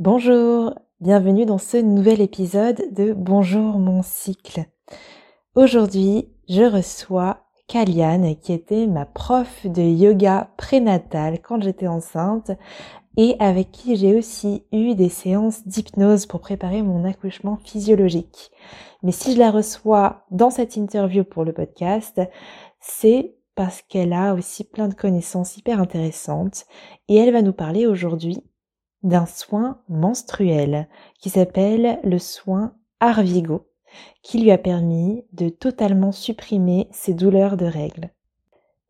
Bonjour, bienvenue dans ce nouvel épisode de Bonjour mon cycle. Aujourd'hui, je reçois Kaliane qui était ma prof de yoga prénatal quand j'étais enceinte et avec qui j'ai aussi eu des séances d'hypnose pour préparer mon accouchement physiologique. Mais si je la reçois dans cette interview pour le podcast, c'est parce qu'elle a aussi plein de connaissances hyper intéressantes et elle va nous parler aujourd'hui d'un soin menstruel qui s'appelle le soin Arvigo, qui lui a permis de totalement supprimer ses douleurs de règles.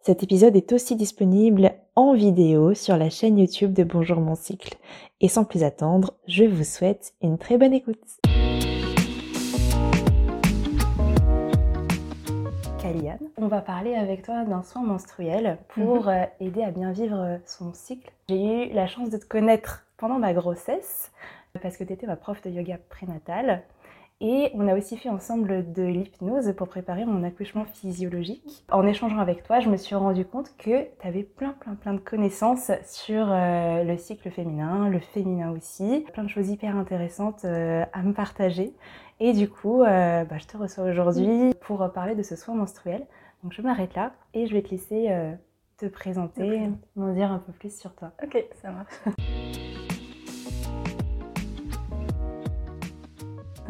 Cet épisode est aussi disponible en vidéo sur la chaîne YouTube de Bonjour mon cycle. Et sans plus attendre, je vous souhaite une très bonne écoute. Kaliane, on va parler avec toi d'un soin menstruel pour mhm. euh, aider à bien vivre son cycle. J'ai eu la chance de te connaître pendant ma grossesse, parce que tu étais ma prof de yoga prénatal. Et on a aussi fait ensemble de l'hypnose pour préparer mon accouchement physiologique. En échangeant avec toi, je me suis rendu compte que tu avais plein, plein, plein de connaissances sur euh, le cycle féminin, le féminin aussi. Plein de choses hyper intéressantes euh, à me partager. Et du coup, euh, bah, je te reçois aujourd'hui pour parler de ce soin menstruel. Donc je m'arrête là et je vais te laisser te présenter, m'en dire un peu plus sur toi. Ok, ça marche.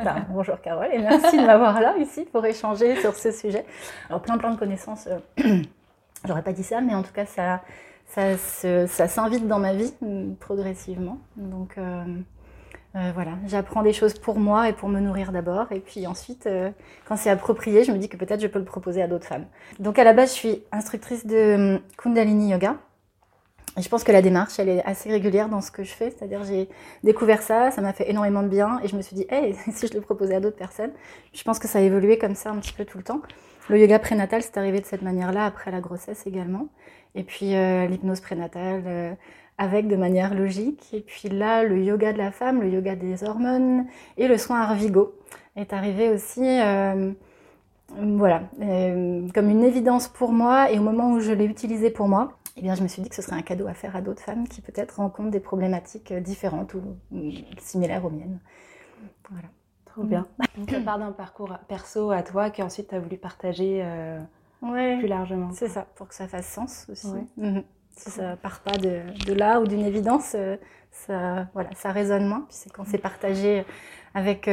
Bah, bonjour Carole et merci de m'avoir là ici pour échanger sur ce sujet. Alors plein plein de connaissances, euh, j'aurais pas dit ça, mais en tout cas ça, ça, s'invite dans ma vie mm, progressivement. Donc euh, euh, voilà, j'apprends des choses pour moi et pour me nourrir d'abord, et puis ensuite, quand c'est approprié, je me dis que peut-être je peux le proposer à d'autres femmes. Donc à la base, je suis instructrice de Kundalini Yoga je pense que la démarche, elle est assez régulière dans ce que je fais. C'est-à-dire, j'ai découvert ça, ça m'a fait énormément de bien et je me suis dit, hey, si je le proposais à d'autres personnes, je pense que ça a évolué comme ça un petit peu tout le temps. Le yoga prénatal, c'est arrivé de cette manière-là après la grossesse également. Et puis, euh, l'hypnose prénatale, euh, avec de manière logique. Et puis là, le yoga de la femme, le yoga des hormones et le soin Arvigo est arrivé aussi. Euh, voilà, comme une évidence pour moi et au moment où je l'ai utilisé pour moi, eh bien, je me suis dit que ce serait un cadeau à faire à d'autres femmes qui peut-être rencontrent des problématiques euh, différentes ou similaires aux miennes. Voilà. Trop bien. Donc, ça part d'un parcours perso à toi qui ensuite tu as voulu partager euh, plus largement. C'est ça, pour que ça fasse sens aussi. Mhm. Si ça part pas de, de là ou d'une évidence, euh, ça, voilà, ça résonne moins. Puis c'est quand c'est partagé avec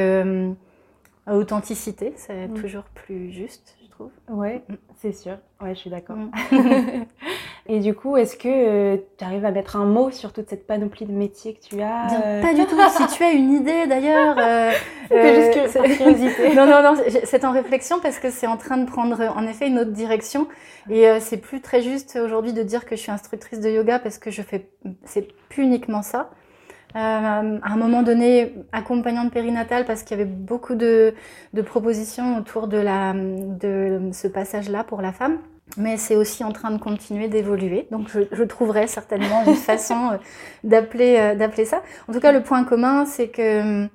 authenticité, c'est toujours plus juste, je trouve. Oui, mm. c'est sûr. Ouais, je suis d'accord. Et du coup, est-ce que euh, tu arrives à mettre un mot sur toute cette panoplie de métiers que tu as euh Pas du tout. si tu as une idée d'ailleurs. Euh, C'était juste que curiosité. non, non, non, c'est en réflexion parce que c'est en train de prendre en effet une autre direction. Et c'est plus très juste aujourd'hui de dire que je suis instructrice de yoga parce que je fais, c'est plus uniquement ça. à un moment donné, accompagnante périnatale parce qu'il y avait beaucoup de, de propositions autour de, la, de ce passage-là pour la femme mais c'est aussi en train de continuer d'évoluer. Donc je, je, trouverai certainement une façon euh, d'appeler euh, d'appeler ça. En tout cas, le point commun, c'est que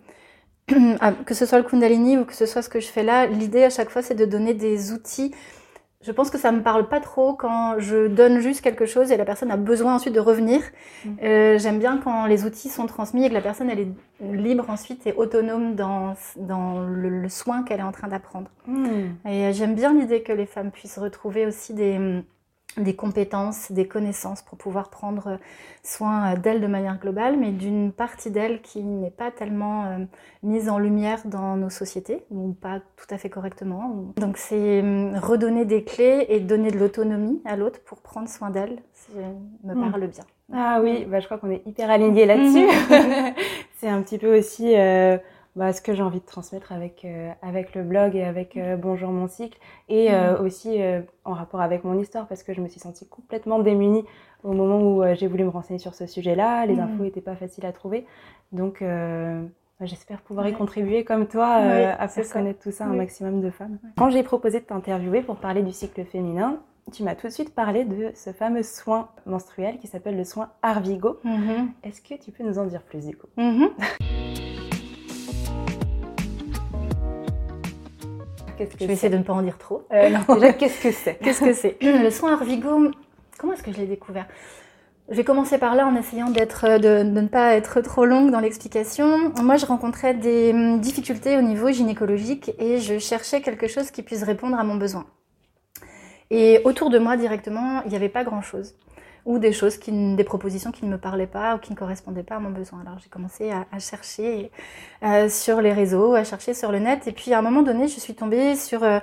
ah, que ce soit le Kundalini ou que ce soit ce que je fais là, l'idée à chaque fois, c'est de donner des outils je pense que ça me parle pas trop quand je donne juste quelque chose et la personne a besoin ensuite de revenir. Mm. Euh, J'aime bien quand les outils sont transmis et que la personne elle est libre ensuite et autonome dans, dans le, soin qu'elle est en train d'apprendre. Mm. Et euh, j'aime bien l'idée que les femmes puissent retrouver aussi des des compétences, des connaissances pour pouvoir prendre soin d'elles de manière globale, mais d'une partie d'elles qui n'est pas tellement euh, mise en lumière dans nos sociétés, ou pas tout à fait correctement. Donc c'est hum, redonner des clés et donner de l'autonomie à l'autre pour prendre soin d'elle, ça me hmm. parle bien. Ah oui, bah, je crois qu'on est hyper alignés là-dessus. c'est un petit peu aussi... Euh, bah, ce que j'ai envie de transmettre avec, euh, avec le blog et avec euh, Bonjour mon cycle et euh, mhm. aussi en rapport avec mon histoire parce que je me suis sentie complètement démunie au moment où j'ai voulu me renseigner sur ce sujet-là. Les mhm. infos n'étaient pas faciles à trouver. Donc bah, j'espère pouvoir y contribuer comme toi à faire connaître tout ça à un maximum de femmes. Quand j'ai proposé de t'interviewer pour parler du cycle féminin, tu m'as tout de suite parlé de ce fameux soin menstruel qui s'appelle le soin Arvigo. Mhm. Est-ce que tu peux nous en dire plus du coup? je vais essayer de ne pas en dire trop. Euh, déjà, qu'est-ce que c'est Qu'est-ce que c'est Le soin Arvigo, comment est-ce que je l'ai découvert je vais commencer par là en essayant d'être, de, de, ne pas être trop longue dans l'explication. Moi, je rencontrais des hum, difficultés au niveau gynécologique et je cherchais quelque chose qui puisse répondre à mon besoin. Et autour de moi, directement, il n'y avait pas grand-chose ou des choses, qui, des propositions qui ne me parlaient pas ou qui ne correspondaient pas à mon besoin. Alors j'ai commencé à, chercher euh, sur les réseaux, à chercher sur le net, et puis à un moment donné, je suis tombée sur euh,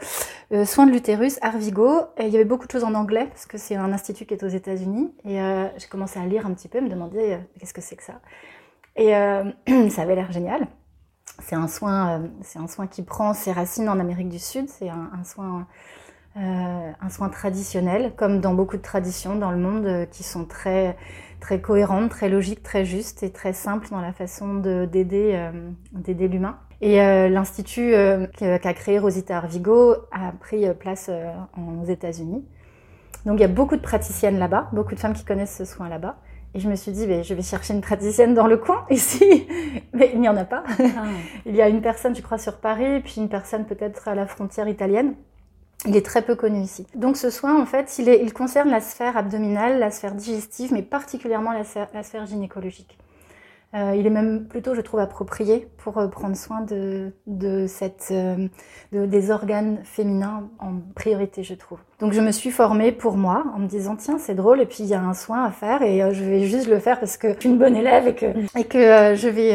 euh soins de l'utérus Arvigo. Il y avait beaucoup de choses en anglais parce que c'est un institut qui est aux États-Unis, et j'ai commencé à lire un petit peu, me demander qu'est-ce que c'est que ça? Et ça avait l'air génial. C'est un soin, un soin qui prend ses racines en Amérique du Sud. C'est un soin euh, un soin traditionnel, comme dans beaucoup de traditions dans le monde euh, qui sont très, très cohérentes, très logiques, très justes et très simples dans la façon d'aider euh, d'aider l'humain. Et l'institut qu'a créé Rosita Arvigo a pris place aux États-Unis. Donc il y a beaucoup de praticiennes là-bas, beaucoup de femmes qui connaissent ce soin là-bas. Et je me suis dit, je vais chercher une praticienne dans le coin ici. Mais il n'y en a pas. Ah. il y a une personne, je crois, sur Paris, puis une personne peut-être à la frontière italienne. Il est très peu connu ici. Donc ce soin, en fait, il, concerne la sphère abdominale, la sphère digestive, mais particulièrement la sphère, gynécologique. Euh, il est même plutôt, je trouve, approprié pour euh, prendre soin euh, de, des organes féminins en priorité, je trouve. Donc je me suis formée pour moi en me disant tiens c'est drôle et puis il y a un soin à faire et je vais juste le faire parce que je suis une bonne élève et que, et que je vais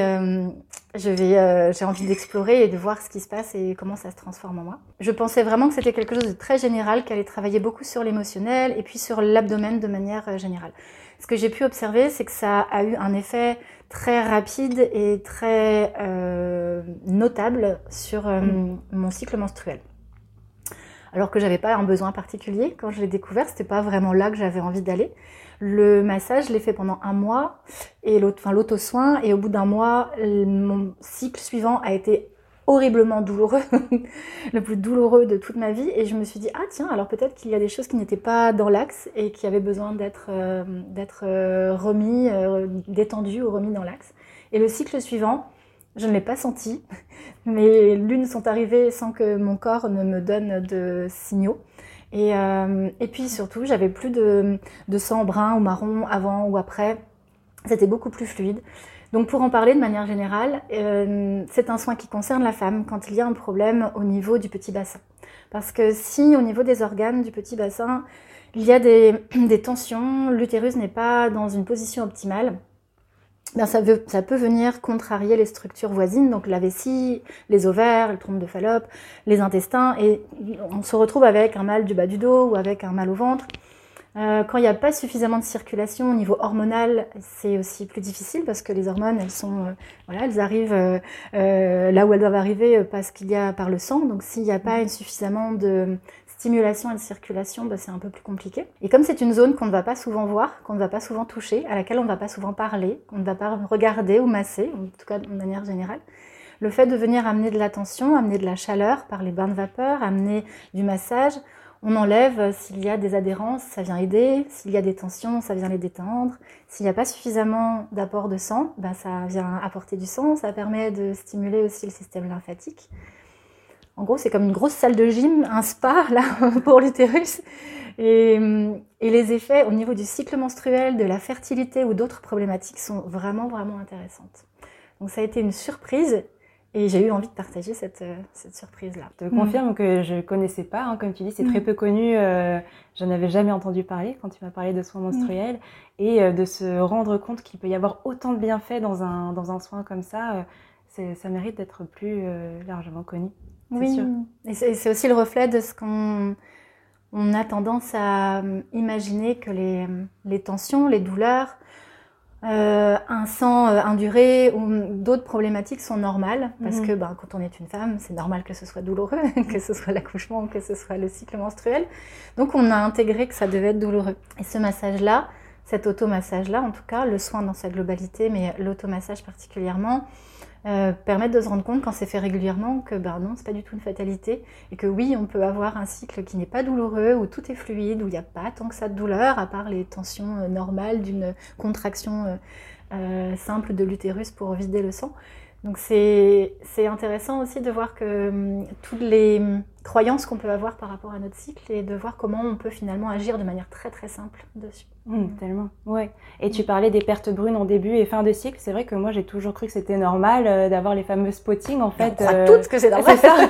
je vais, euh, j'ai envie d'explorer et de voir ce qui se passe et comment ça se transforme en moi. Je pensais vraiment que c'était quelque chose de très général, qu'elle allait travailler beaucoup sur l'émotionnel et puis sur l'abdomen de manière euh, générale. Ce que j'ai pu observer, c'est que ça a eu un effet très rapide et très euh, notable sur euh, mm. mon cycle menstruel. Alors que j'avais pas un besoin particulier quand je l'ai découvert, c'était pas vraiment là que j'avais envie d'aller. Le massage, je l'ai fait pendant un mois et l'auto-soin. Et au bout d'un mois, mon cycle suivant a été horriblement douloureux, le plus douloureux de toute ma vie. Et je me suis dit, ah tiens, alors peut-être qu'il y a des choses qui n'étaient pas dans l'axe et qui avaient besoin d'être euh, euh, remis, euh, détendues ou remis dans l'axe. Et le cycle suivant, je ne l'ai pas senti. Mes lunes sont arrivées sans que mon corps ne me donne de signaux. Et, euh, et puis surtout, j'avais plus de, sang brun ou marron avant ou après. C'était beaucoup plus fluide. Donc pour en parler de manière générale, euh, c'est un soin qui concerne la femme quand il y a un problème au niveau du petit bassin. Parce que si au niveau des organes du petit bassin, il y a des tensions, l'utérus n'est pas dans une position optimale, ben ça, veut, ça, peut venir contrarier les structures voisines, donc la vessie, les ovaires, le trompe de Fallope, les intestins, et on se retrouve avec un mal du bas du dos ou avec un mal au ventre. Euh, quand il n'y a pas suffisamment de circulation au niveau hormonal, c'est aussi plus difficile parce que les hormones, elles sont, euh, voilà, elles arrivent euh, là où elles doivent arriver parce qu'il y a par le sang. Donc s'il n'y a pas suffisamment de stimulation et de circulation, bah, c'est un peu plus compliqué. Et comme c'est une zone qu'on ne va pas souvent voir, qu'on ne va pas souvent toucher, à laquelle on ne va pas souvent parler, qu'on ne va pas regarder ou masser, en tout cas de manière générale, le fait de venir amener de l'attention, amener de la chaleur par les bains de vapeur, amener du massage, on enlève s'il y a des adhérences, ça vient aider. S'il y a des tensions, ça vient les détendre. S'il n'y a pas suffisamment d'apport de sang, ben ça vient apporter du sang. Ça permet de stimuler aussi le système lymphatique. En gros, c'est comme une grosse salle de gym, un spa là pour l'utérus. Et, et, les effets au niveau du cycle menstruel, de la fertilité ou d'autres problématiques sont vraiment, vraiment intéressantes. Donc ça a été une surprise et j'ai eu envie de partager cette, euh, cette surprise-là. Je te confirme que je connaissais pas, hein, comme tu dis, c'est très mm. peu connu. Euh, J'en avais jamais entendu parler quand tu m'as parlé de soins menstruels. Mm. Et euh, de se rendre compte qu'il peut y avoir autant de bienfaits dans un, dans un soin comme ça, euh, ça mérite d'être plus largement connu. Oui, sûr. et c'est aussi le reflet de ce qu'on on a tendance à euh, imaginer que les, les tensions, les douleurs, euh, un sang euh, induré ou d'autres problématiques sont normales parce mhm. que ben, quand on est une femme, c'est normal que ce soit douloureux, que ce soit l'accouchement, que ce soit le cycle menstruel. Donc on a intégré que ça devait être douloureux. Et ce massage-là, cet automassage-là, en tout cas, le soin dans sa globalité, mais l'automassage particulièrement, euh, permettre de se rendre compte quand c'est fait régulièrement que ben non, c'est pas du tout une fatalité et que oui, on peut avoir un cycle qui n'est pas douloureux, où tout est fluide, où il n'y a pas tant que ça de douleur, à part les tensions euh, normales d'une contraction euh, simple de l'utérus pour vider le sang. Donc c'est intéressant aussi de voir que hum, toutes les, croyances qu'on peut avoir par rapport à notre cycle et de voir comment on peut finalement agir de manière très très simple dessus. Mmh, tellement, ouais. Et tu parlais des pertes brunes en début et fin de cycle. C'est vrai que moi j'ai toujours cru que c'était normal euh, d'avoir les fameux spotting en fait. On croit toutes que c'est normal. C'est ça.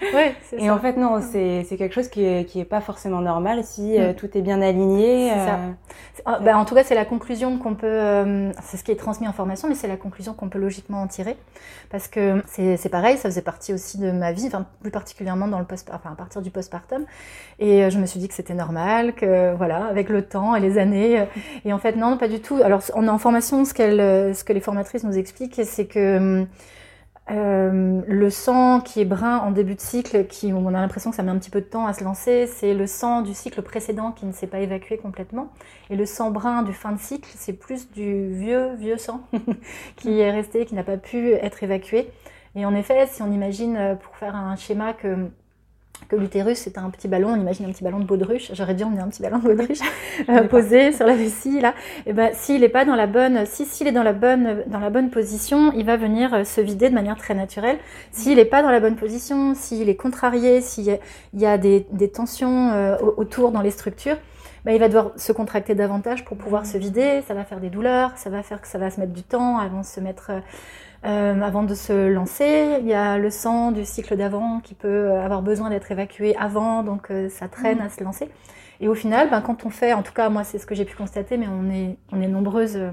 ouais, et en fait non, c'est quelque chose qui est, qui est pas forcément normal si euh, tout est bien aligné. C'est ça. Ah, bah, en tout cas, c'est la conclusion qu'on peut. Euh, c'est ce qui est transmis en formation, mais c'est la conclusion qu'on peut logiquement en tirer, parce que c'est pareil, ça faisait partie aussi de ma vie, enfin plus particulièrement dans le post, enfin à partir du postpartum, et je me suis dit que c'était normal, que voilà, avec le temps et les années. Et en fait, non, pas du tout. Alors, on est en formation, ce, ce que les formatrices nous expliquent, c'est que euh, le sang qui est brun en début de cycle, qui, on a l'impression que ça met un petit peu de temps à se lancer, c'est le sang du cycle précédent qui ne s'est pas évacué complètement. Et le sang brun du fin de cycle, c'est plus du vieux, vieux sang qui est resté, qui n'a pas pu être évacué. Et en effet, si on imagine, euh, pour faire un schéma que que l'utérus c'est un petit ballon, on imagine un petit ballon de baudruche, j'aurais dû emmener un petit ballon de baudruche euh, posé sur la vessie là. Et ben s'il est pas dans la bonne, si s'il est dans la bonne dans la bonne position, il va venir euh, se vider de manière très naturelle. S'il est pas dans la bonne position, s'il est contrarié, s'il y a des, des tensions euh, autour dans les structures, ben, il va devoir se contracter davantage pour pouvoir mmh. se vider. Ça va faire des douleurs, ça va faire que ça va se mettre du temps avant de se mettre euh, avant de se lancer. Il y a le sang du cycle d'avant qui peut avoir besoin d'être évacué avant, donc euh, ça traîne à se lancer. Et au final, ben, quand on fait, en tout cas moi c'est ce que j'ai pu constater, mais on est, on est nombreuses euh,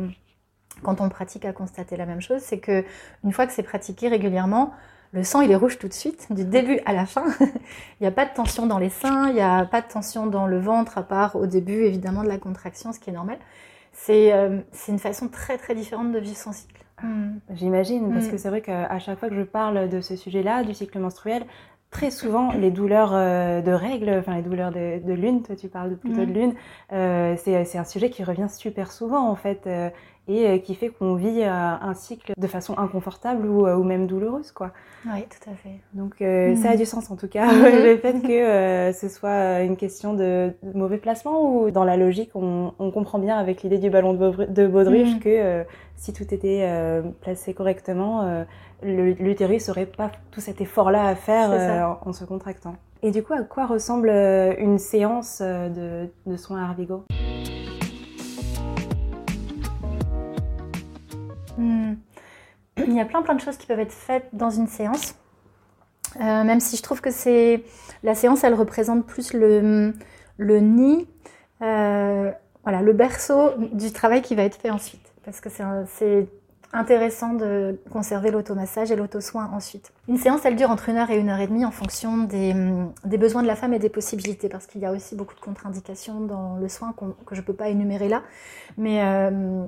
quand on pratique à constater la même chose, c'est que une fois que c'est pratiqué régulièrement, le sang il est rouge tout de suite, du début à la fin. il n'y a pas de tension dans les seins, il n'y a pas de tension dans le ventre, à part au début évidemment de la contraction, ce qui est normal. C'est une façon très très différente de vivre son cycle. Mm. J'imagine, parce mm. que c'est vrai qu'à chaque fois que je parle de ce sujet-là, du cycle menstruel, très souvent les douleurs euh, de règles, enfin les douleurs de, lune, toi tu parles plutôt de mm. lune, euh, c'est un sujet qui revient super souvent en fait. Euh, et euh, qui fait qu'on vit euh, un cycle de façon inconfortable ou, euh, ou, même douloureuse quoi. Oui, tout à fait. Donc ça a du sens en tout cas le fait que ce soit une question de, mauvais placement ou dans la logique on, on comprend bien avec l'idée du ballon de, baudruche que si tout était placé correctement l'utérus n'aurait pas tout cet effort là à faire en, en, se contractant. Et du coup à quoi ressemble une séance de, de soins Arvigo? Hmm. Il y a plein plein de choses qui peuvent être faites dans une séance. Euh, même si je trouve que c'est la séance, elle représente plus le, le nid, euh, voilà, le berceau du travail qui va être fait ensuite. Parce que c'est intéressant de conserver l'automassage et l'auto-soin ensuite. Une séance, elle dure entre une heure et une heure et demie en fonction des, des besoins de la femme et des possibilités, parce qu'il y a aussi beaucoup de contre-indications dans le soin que je ne peux pas énumérer là. Mais euh,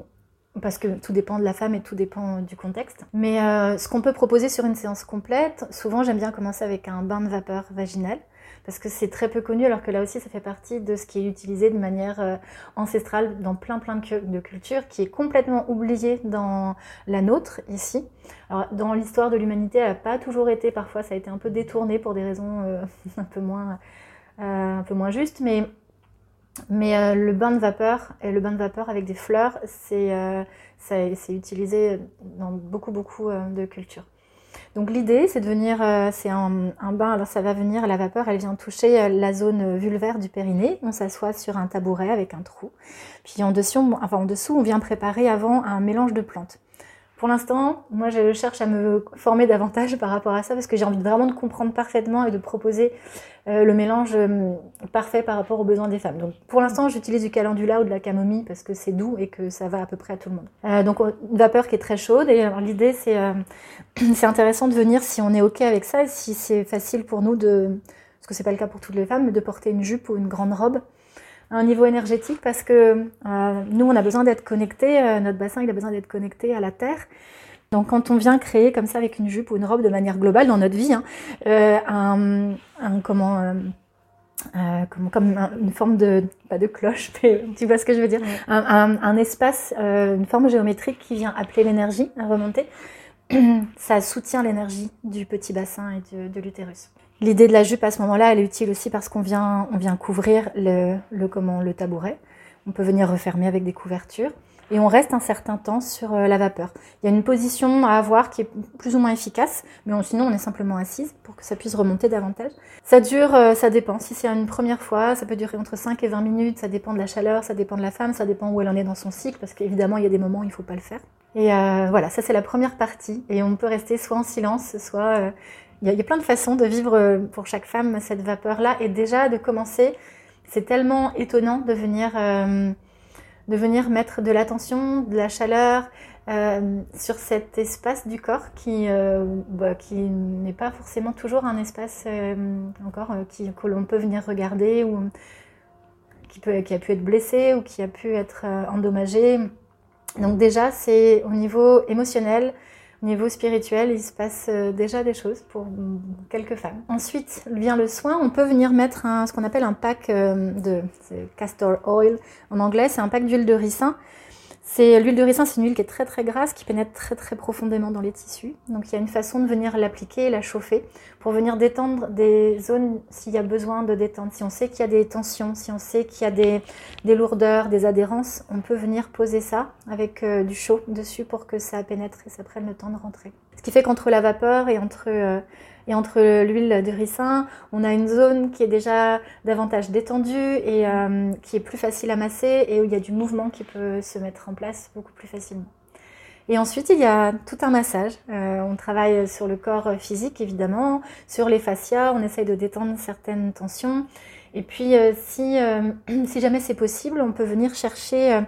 parce que tout dépend de la femme et tout dépend du contexte. Mais euh, ce qu'on peut proposer sur une séance complète, souvent j'aime bien commencer avec un bain de vapeur vaginal, parce que c'est très peu connu, alors que là aussi ça fait partie de ce qui est utilisé de manière euh, ancestrale dans plein plein de cultures, qui est complètement oublié dans la nôtre ici. Alors dans l'histoire de l'humanité, elle n'a pas toujours été, parfois ça a été un peu détourné pour des raisons euh, un peu moins un peu moins justes, mais mais euh, le bain de vapeur et le bain de vapeur avec des fleurs, c'est euh, utilisé dans beaucoup beaucoup euh, de cultures. Donc l'idée, c'est de venir, c'est un, un, bain. Alors ça va venir, la vapeur, elle vient toucher la zone vulvaire du périnée. On s'assoit sur un tabouret avec un trou. Puis en dessous, enfin en dessous, on vient préparer avant un mélange de plantes. Pour l'instant, moi, je cherche à me former davantage par rapport à ça parce que j'ai envie vraiment de comprendre parfaitement et de proposer euh, le mélange euh, parfait par rapport aux besoins des femmes. Donc, pour l'instant, j'utilise du calendula ou de la camomille parce que c'est doux et que ça va à peu près à tout le monde. Euh, donc, une vapeur qui est très chaude. Et l'idée, c'est c'est intéressant de venir si on est ok avec ça, si c'est facile pour nous de, parce que c'est pas le cas pour toutes les femmes, de porter une jupe ou une grande robe un niveau énergétique parce que euh, nous, on a besoin d'être connecté, euh, notre bassin, il a besoin d'être connecté à la Terre. Donc quand on vient créer comme ça avec une jupe ou une robe de manière globale dans notre vie, hein, euh, un, comment, comme, comme une forme de, pas de cloche, mais tu vois ce que je veux dire, un, un, espace, une forme géométrique qui vient appeler l'énergie à remonter, ça soutient l'énergie du petit bassin et de, de l'utérus. L'idée de la jupe à ce moment-là, elle est utile aussi parce qu'on vient, on vient couvrir le, comment, le tabouret. On peut venir refermer avec des couvertures. et on reste un certain temps sur euh, la vapeur. Il y a une position à avoir qui est plus ou moins efficace, mais sinon on est simplement assise pour que ça puisse remonter davantage. Ça dure, euh, ça dépend. Si c'est une première fois, ça peut durer entre 5 et 20 minutes, ça dépend de la chaleur, ça dépend de la femme, ça dépend où elle en est dans son cycle, parce qu'évidemment il y a des moments où il ne faut pas le faire. Et euh, voilà, ça c'est la première partie, et on peut rester soit en silence, soit... il y, a plein de façons de vivre pour chaque femme cette vapeur-là, et déjà de commencer, c'est tellement étonnant de venir de venir mettre de l'attention, de la chaleur euh, sur cet espace du corps qui, euh, bah, qui n'est pas forcément toujours un espace euh, encore que l'on peut venir regarder ou qui, a pu être blessé ou qui a pu être endommagé. Donc déjà, c'est au niveau émotionnel, niveau spirituel, il se passe euh, déjà des choses pour quelques femmes. Ensuite vient le soin. On peut venir mettre ce qu'on appelle un pack euh, de castor oil en anglais. C'est un pack d'huile de ricin c'est l'huile de ricin, c'est une huile qui est très très grasse, qui pénètre très très profondément dans les tissus. Donc il y a une façon de venir l'appliquer, la chauffer, pour venir détendre des zones s'il y a besoin de détendre. Si on sait qu'il y a des tensions, si on sait qu'il y a des, lourdeurs, des adhérences, on peut venir poser ça avec euh, du chaud dessus pour que ça pénètre et ça prenne le temps de rentrer. Ce qui fait qu'entre la vapeur et entre euh, l'huile de ricin, on a une zone qui est déjà davantage détendue et euh, qui est plus facile à masser et où il y a du mouvement qui peut se mettre en place beaucoup plus facilement. Et ensuite, il y a tout un massage. Euh, on travaille sur le corps physique, évidemment, sur les fascias, on essaye de détendre certaines tensions. Et puis, euh, si, si jamais c'est possible, on peut venir chercher,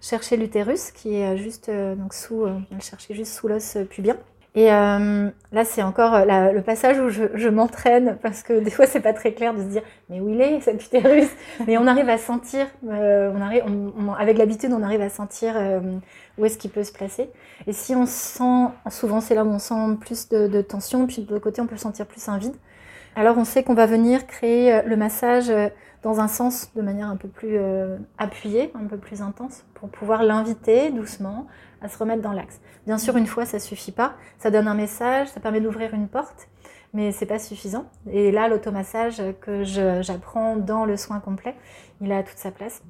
chercher l'utérus, qui est juste donc sous, chercher juste sous l'os pubien. Et euh, là, c'est encore euh, le passage où je, m'entraîne parce que des fois, c'est pas très clair de se dire mais où il est cet utérus? Mais on arrive à sentir, euh, on arrive, avec l'habitude, on arrive à sentir euh, où est-ce qu'il peut se placer. Et si on sent, souvent c'est là où on sent plus de, tension, puis de l'autre côté, on peut sentir plus un vide. Alors, on sait qu'on va venir créer le massage dans un sens de manière un peu plus appuyée, un peu plus intense, pour pouvoir l'inviter doucement à se remettre dans l'axe. Bien sûr, une fois, ça suffit pas. Ça donne un message, ça permet d'ouvrir une porte, mais c'est pas suffisant. Et là, l'automassage que j'apprends dans le soin complet, il a toute sa place.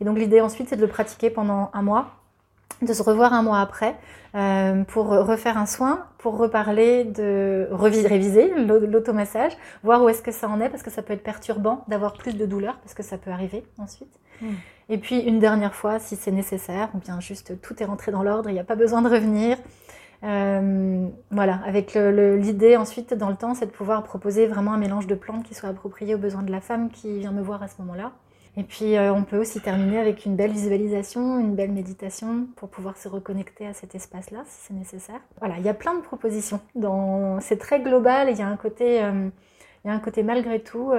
Et donc, l'idée ensuite, c'est de le pratiquer pendant un mois, de se revoir un mois après euh, pour refaire un soin, pour reparler de réviser l'automassage, voir où est-ce que ça en est, parce que ça peut être perturbant d'avoir plus de douleur, parce que ça peut arriver ensuite. Hmm. Et puis une dernière fois, si c'est nécessaire, ou bien juste tout est rentré dans l'ordre, il n'y a pas besoin de revenir. Euh, voilà, avec l'idée ensuite dans le temps, c'est de pouvoir proposer vraiment un mélange de plantes qui soit approprié aux besoins de la femme qui vient me voir à ce moment-là. Et puis euh, on peut aussi terminer avec une belle visualisation, une belle méditation pour pouvoir se reconnecter à cet espace-là si c'est nécessaire. Voilà, il y a plein de propositions. C'est très global et il y a un côté, euh, il y a un côté malgré tout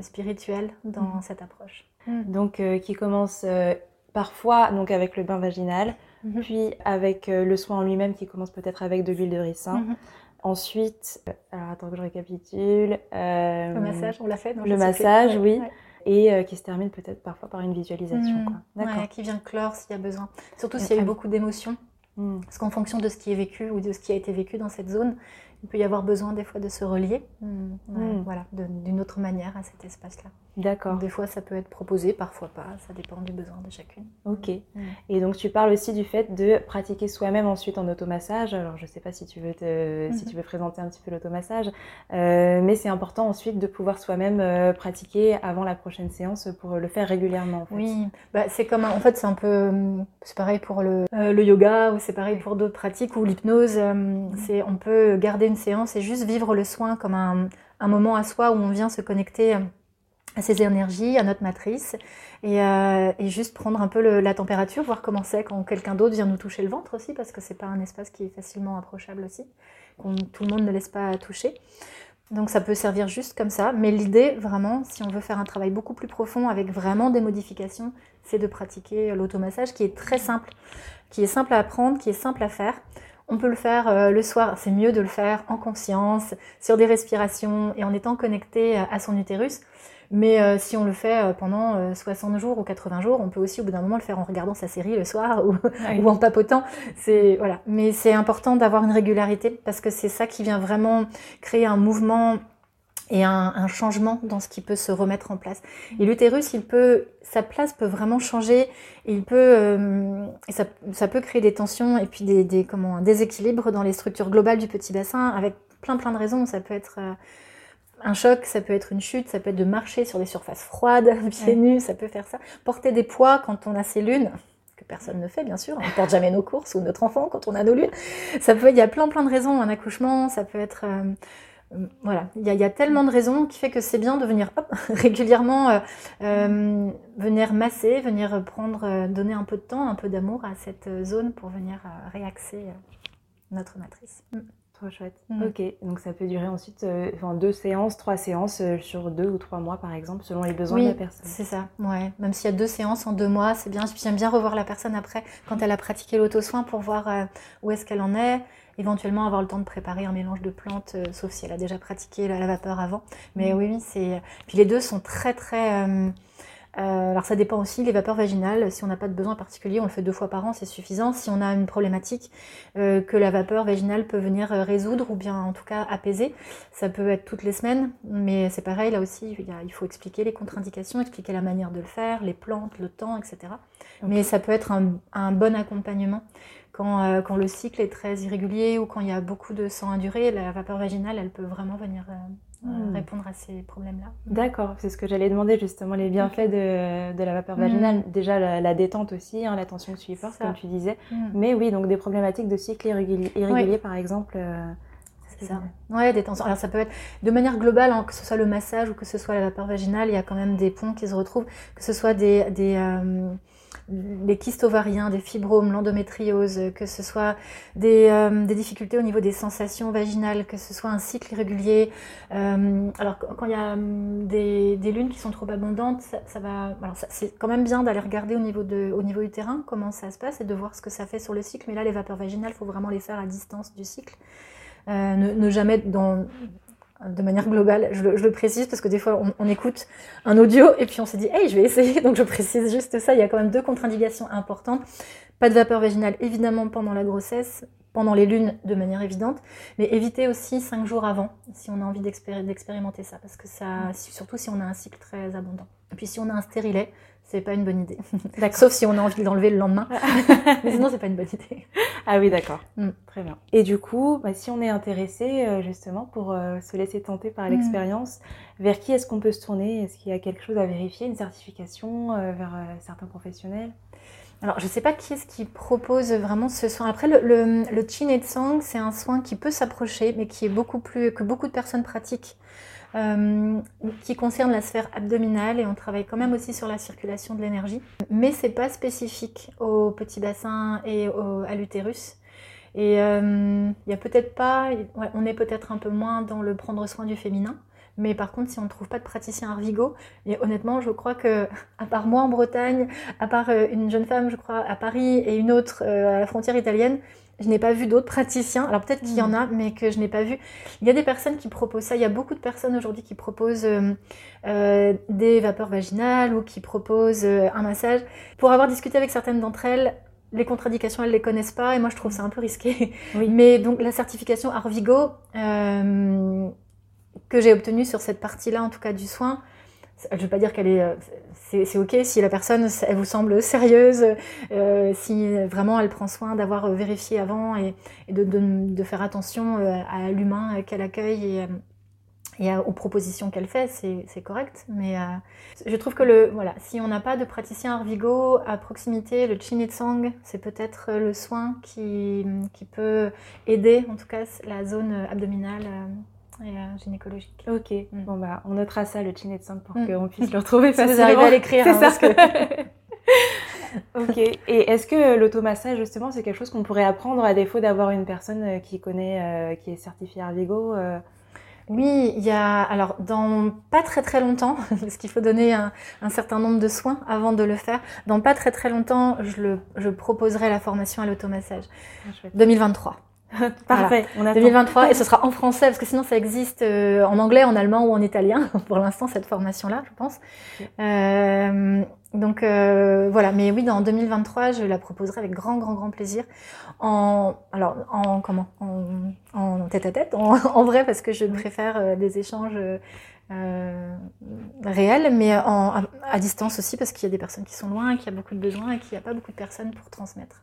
spirituel dans mmh. cette approche. Mm. donc euh, qui commence euh, parfois donc avec le bain vaginal, mm-hmm. puis avec euh, le soin en lui-même qui commence peut-être avec de l'huile de ricin. Mm-hmm. Ensuite, alors attends que je récapitule. le massage, on l'a fait. le massage, oui. Et qui se termine peut-être parfois par une visualisation. Mm. D'accord. qui vient clore s'il y a besoin. Surtout s'il y a eu beaucoup d'émotions. Mm. Parce qu'en fonction de ce qui est vécu ou de ce qui a été vécu dans cette zone, il peut y avoir besoin des fois de se relier, voilà, d'une autre manière à cet espace-là. D'accord. Des fois, ça peut être proposé, parfois pas. Ça dépend du besoin de chacune. Ok. Mm. Et donc, tu parles aussi du fait de pratiquer soi-même ensuite en automassage. Alors, je ne sais pas si tu veux te, si mm-hmm. tu veux présenter un petit peu l'automassage, euh, mais c'est important ensuite de pouvoir soi-même euh, pratiquer avant la prochaine séance pour le faire régulièrement. En fait. Oui. Bah, c'est comme, en fait, c'est un peu, c'est pareil pour le, euh, le yoga ou c'est pareil pour d'autres pratiques ou l'hypnose. Mm. c'est, on peut garder une séance et juste vivre le soin comme un, un moment à soi où on vient se connecter à ses énergies, à notre matrice, et, euh, juste prendre un peu la température, voir comment c'est quand quelqu'un d'autre vient nous toucher le ventre aussi, parce que c'est pas un espace qui est facilement approchable aussi, qu'on tout le monde ne laisse pas toucher. Donc ça peut servir juste comme ça, mais l'idée vraiment, si on veut faire un travail beaucoup plus profond avec vraiment des modifications, c'est de pratiquer l'automassage qui est très simple, qui est simple à apprendre, qui est simple à faire. On peut le faire euh, le soir, c'est mieux de le faire en conscience, sur des respirations et en étant connecté à son utérus. Mais euh, si on le fait euh, pendant 60 euh, jours ou 80 jours, on peut aussi au bout d'un moment le faire en regardant sa série le soir ou, ou en papotant. C'est voilà. Mais c'est important d'avoir une régularité parce que c'est ça qui vient vraiment créer un mouvement et un, changement dans ce qui peut se remettre en place. Et l'utérus, il peut, sa place peut vraiment changer. il peut, euh, et ça, ça, peut créer des tensions et puis des, des, comment, un déséquilibre dans les structures globales du petit bassin avec plein plein de raisons. Ça peut être euh, un choc, ça peut être une chute, ça peut être de marcher sur des surfaces froides, pieds nus, ça peut faire ça. Porter des poids quand on a ses lunes, que personne ne fait bien sûr, on ne porte jamais nos courses ou notre enfant quand on a nos lunes. Ça peut, il y a plein plein de raisons. Un accouchement, ça peut être euh, voilà, il y, a tellement de raisons qui fait que c'est bien de venir régulièrement euh, euh, venir masser, venir prendre, euh, donner un peu de temps, un peu d'amour à cette zone pour venir réaxer notre matrice. Mm. Trop chouette. Mm. Ok, donc ça peut durer ensuite enfin, deux séances, trois séances sur deux ou trois mois par exemple, selon les besoins de la personne. C'est ça, ouais. Même s'il y a deux séances en deux mois, c'est bien. J'aime bien revoir la personne après quand elle a pratiqué l'auto-soin pour voir où est-ce qu'elle en est éventuellement avoir le temps de préparer un mélange de plantes, euh, sauf si elle a déjà pratiqué la, vapeur avant. Mais mm. oui, oui, c'est. Puis les deux sont très très. Euh, euh, alors ça dépend aussi, les vapeurs vaginales, si on n'a pas de besoin particulier, on le fait deux fois par an, c'est suffisant. Si on a une problématique que la vapeur vaginale peut venir résoudre ou bien en tout cas apaiser, ça peut être toutes les semaines, mais c'est pareil, là aussi, il, faut expliquer les contre-indications, expliquer la manière de le faire, les plantes, le temps, etc. Mais ça peut être un, un bon accompagnement quand, euh, quand, le cycle est très irrégulier ou quand il y a beaucoup de sang induré, la vapeur vaginale, elle peut vraiment venir euh, euh, hmm. répondre à ces problèmes-là. D'accord, c'est ce que j'allais demander justement, les bienfaits de, de la vapeur vaginale. Hmm. Déjà la, détente aussi, hein, la tension portes, comme tu disais. Hmm. Mais oui, donc des problématiques de cycle irrégulier, par exemple. c'est ça. Ouais, des tensions. Alors ça peut être de manière globale, hein, que ce soit le massage ou que ce soit la vapeur vaginale, il y a quand même des ponts qui se retrouvent, que ce soit des, des les kystes ovariens, des fibromes, l'endométriose, que ce soit des, euh, des, difficultés au niveau des sensations vaginales, que ce soit un cycle irrégulier. Euh, alors quand il y a hum, des, lunes qui sont trop abondantes, ça, c'est quand même bien d'aller regarder au niveau de, au niveau utérin comment ça se passe et de voir ce que ça fait sur le cycle. Mais là, les vapeurs vaginales, il faut vraiment les faire à distance du cycle. Euh, ne, jamais dans de manière globale. Je le, précise parce que des fois on, écoute un audio et puis on se dit hey je vais essayer donc je précise juste ça. Il y a quand même deux contre-indications importantes. Pas de vapeur vaginale évidemment pendant la grossesse, pendant les lunes de manière évidente, mais éviter aussi cinq jours avant si on a envie d'expérimenter ça parce que ça surtout si on a un cycle très abondant. Et puis si on a un stérilet, c'est pas une bonne idée. Sauf si on a envie de l'enlever le lendemain. Mais sinon, c'est pas une bonne idée. Ah oui, d'accord. Mm. Très bien. Et du coup, bah, si on est intéressé euh, justement pour euh, se laisser tenter par mm. l'expérience, vers qui est-ce qu'on peut se tourner? Est-ce qu'il y a quelque chose à vérifier, une certification euh, vers certains professionnels? Alors, je ne sais pas qui est-ce qui propose vraiment ce soin. Après, le, le, le Chin Tsang, c'est un soin qui peut s'approcher, mais qui est beaucoup plus que beaucoup de personnes pratiquent. Euh, qui concerne la sphère abdominale et on travaille quand même aussi sur la circulation de l'énergie. Mais c'est pas spécifique au petit bassin et à l'utérus. Et euh, il y a peut-être pas, on est peut-être un peu moins dans le prendre soin du féminin. Mais par contre, si on ne trouve pas de praticien Arvigo, et honnêtement, je crois que, à part moi en Bretagne, à part euh, une jeune femme, je crois, à Paris et une autre à la frontière italienne, je n'ai pas vu d'autres praticiens. Alors peut-être qu'il y en a, mais que je n'ai pas vu. Il y a des personnes qui proposent ça. Il y a beaucoup de personnes aujourd'hui qui proposent euh, euh, des vapeurs vaginales ou qui proposent euh, un massage. Pour avoir discuté avec certaines d'entre elles, les contre-indications, elles les connaissent pas et moi je trouve ça un peu risqué. Oui. Mais donc la certification Arvigo que j'ai obtenue sur cette partie-là, en tout cas du soin, je ne veux pas dire qu'elle est, euh, c'est ok si la personne, elle vous semble sérieuse, euh, si vraiment elle prend soin d'avoir vérifié avant et, de, de, faire attention euh, à l'humain qu'elle accueille et, et aux propositions qu'elle fait, c'est correct. Mais je trouve que le, voilà, si on n'a pas de praticien Arvigo à proximité, le Chinitsang, c'est peut-être le soin qui, qui peut aider, en tout cas, la zone abdominale et euh, gynécologique. Ok, mm. bon bah on notera ça le Chinet pour mm. qu'on puisse le retrouver facilement. vous arrivez à l'écrire, c'est hein, ça. ok, et est-ce que l'automassage justement c'est quelque chose qu'on pourrait apprendre à défaut d'avoir une personne euh, qui connaît, euh, qui est certifiée Arvigo oui, il y a alors dans pas très très longtemps, parce qu'il faut donner un, un, certain nombre de soins avant de le faire. Dans pas très très longtemps, je, le, je proposerai la formation à l'automassage. 2023. Parfait. On 2023 et ce sera en français parce que sinon ça existe euh, en anglais, en allemand ou en italien pour l'instant cette formation-là, je pense. Euh, donc euh, voilà, mais oui, dans 2023, je la proposerai avec grand, grand, grand plaisir. En alors en comment? En, en en tête à tête, en, vrai, parce que je préfère des échanges réels, mais à, distance aussi, parce qu'il y a des personnes qui sont loin, qu'il y a beaucoup de besoins et qu'il n'y a pas beaucoup de personnes pour transmettre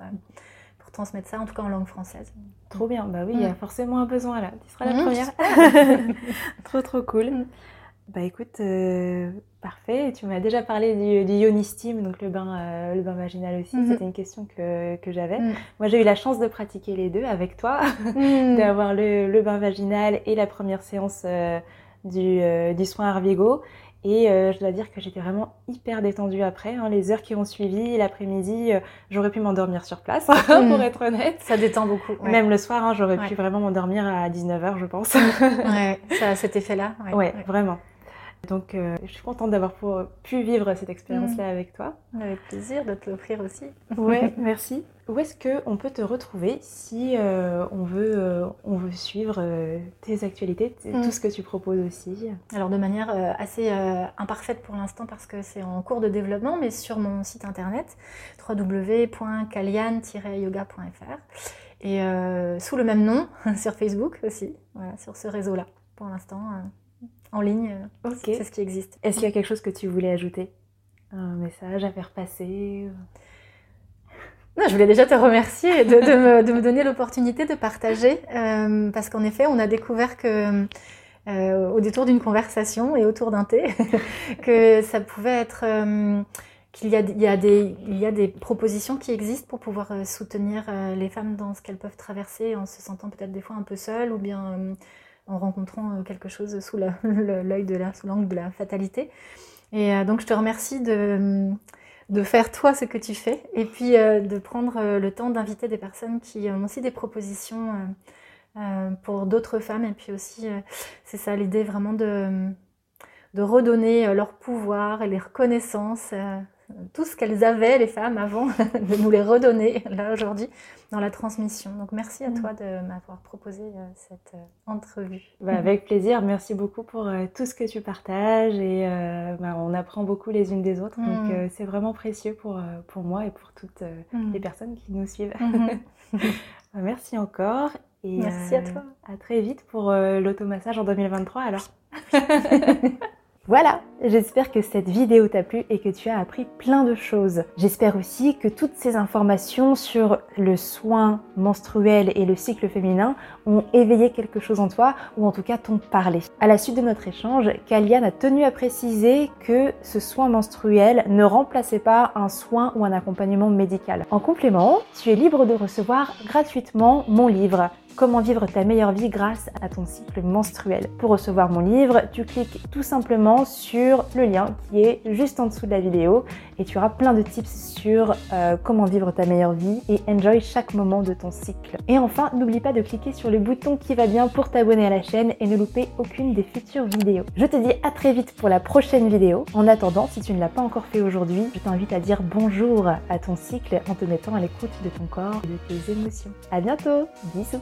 transmettre ça, en tout cas en langue française. Trop bien, bah oui, il y a forcément un besoin là. Tu seras la mmh. première. trop trop cool. Mmh. Bah écoute, euh, parfait. Tu m'as déjà parlé du, du donc le bain, euh, le bain vaginal aussi. Mmh. C'était une question que, que j'avais. Moi, j'ai eu la chance de pratiquer les deux avec toi, d'avoir le, le, bain vaginal et la première séance euh, du, du soin Arvigo. Et euh, je dois dire que j'étais vraiment hyper détendue après. Hein. Les heures qui ont suivi, l'après-midi, euh, j'aurais pu m'endormir sur place, pour mm. être honnête. Ça détend beaucoup. Même le soir, hein, j'aurais pu vraiment m'endormir à 19h, je pense. ouais, ça a cet effet-là. Ouais, vraiment. Donc, euh, je suis contente d'avoir pu vivre cette expérience-là mm. avec toi. Avec plaisir de te l'offrir aussi. Ouais, merci. Où est-ce qu'on peut te retrouver si euh, on, veut, euh, on veut suivre tes actualités, mm. tout ce que tu proposes aussi? Alors, de manière assez imparfaite pour l'instant parce que c'est en cours de développement, mais sur mon site internet www.kalian-yoga.fr et sous le même nom sur Facebook aussi, voilà, sur ce réseau-là pour l'instant en ligne. Euh, c'est ce qui existe. Est-ce qu'il y a quelque chose que tu voulais ajouter? Un message à faire passer non, je voulais déjà te remercier de, de, me, donner l'opportunité de partager, euh, parce qu'en effet, on a découvert que euh, au détour d'une conversation et autour d'un thé, que ça pouvait être qu'il y a, il y, a des, il y a des propositions qui existent pour pouvoir soutenir les femmes dans ce qu'elles peuvent traverser en se sentant peut-être des fois un peu seules ou bien en rencontrant euh, quelque chose sous l'œil de la, sous l'angle de la fatalité. Et euh, donc je te remercie de, de faire toi ce que tu fais et puis euh, de prendre le temps d'inviter des personnes qui ont aussi des propositions pour d'autres femmes. Et puis aussi, c'est ça l'idée vraiment de, de redonner leur pouvoir et les reconnaissances tout ce qu'elles avaient, les femmes, avant, de nous les redonner, là, aujourd'hui, dans la transmission. Donc, merci à mm. toi de m'avoir proposé euh, cette euh, entrevue. Bah, avec plaisir. Merci beaucoup pour euh, tout ce que tu partages. Et bah, on apprend beaucoup les unes des autres. Donc, mm. c'est vraiment précieux pour, pour moi et pour toutes mm. les personnes qui nous suivent. Mm-hmm. Bah, merci encore. Et merci à toi. À très vite pour l'automassage en 2023 alors. Voilà, j'espère que cette vidéo t'a plu et que tu as appris plein de choses. J'espère aussi que toutes ces informations sur le soin menstruel et le cycle féminin ont éveillé quelque chose en toi ou en tout cas t'ont parlé. À la suite de notre échange, Kalian a tenu à préciser que ce soin menstruel ne remplaçait pas un soin ou un accompagnement médical. En complément, tu es libre de recevoir gratuitement mon livre Comment vivre ta meilleure vie grâce à ton cycle menstruel. Pour recevoir mon livre, tu cliques tout simplement sur le lien qui est juste en dessous de la vidéo et tu auras plein de tips sur euh, comment vivre ta meilleure vie et enjoy chaque moment de ton cycle. Et enfin, n'oublie pas de cliquer sur le bouton qui va bien pour t'abonner à la chaîne et ne louper aucune des futures vidéos. Je te dis à très vite pour la prochaine vidéo. En attendant, si tu ne l'as pas encore fait aujourd'hui, je t'invite à dire bonjour à ton cycle en te mettant à l'écoute de ton corps et de tes émotions. À bientôt, bisous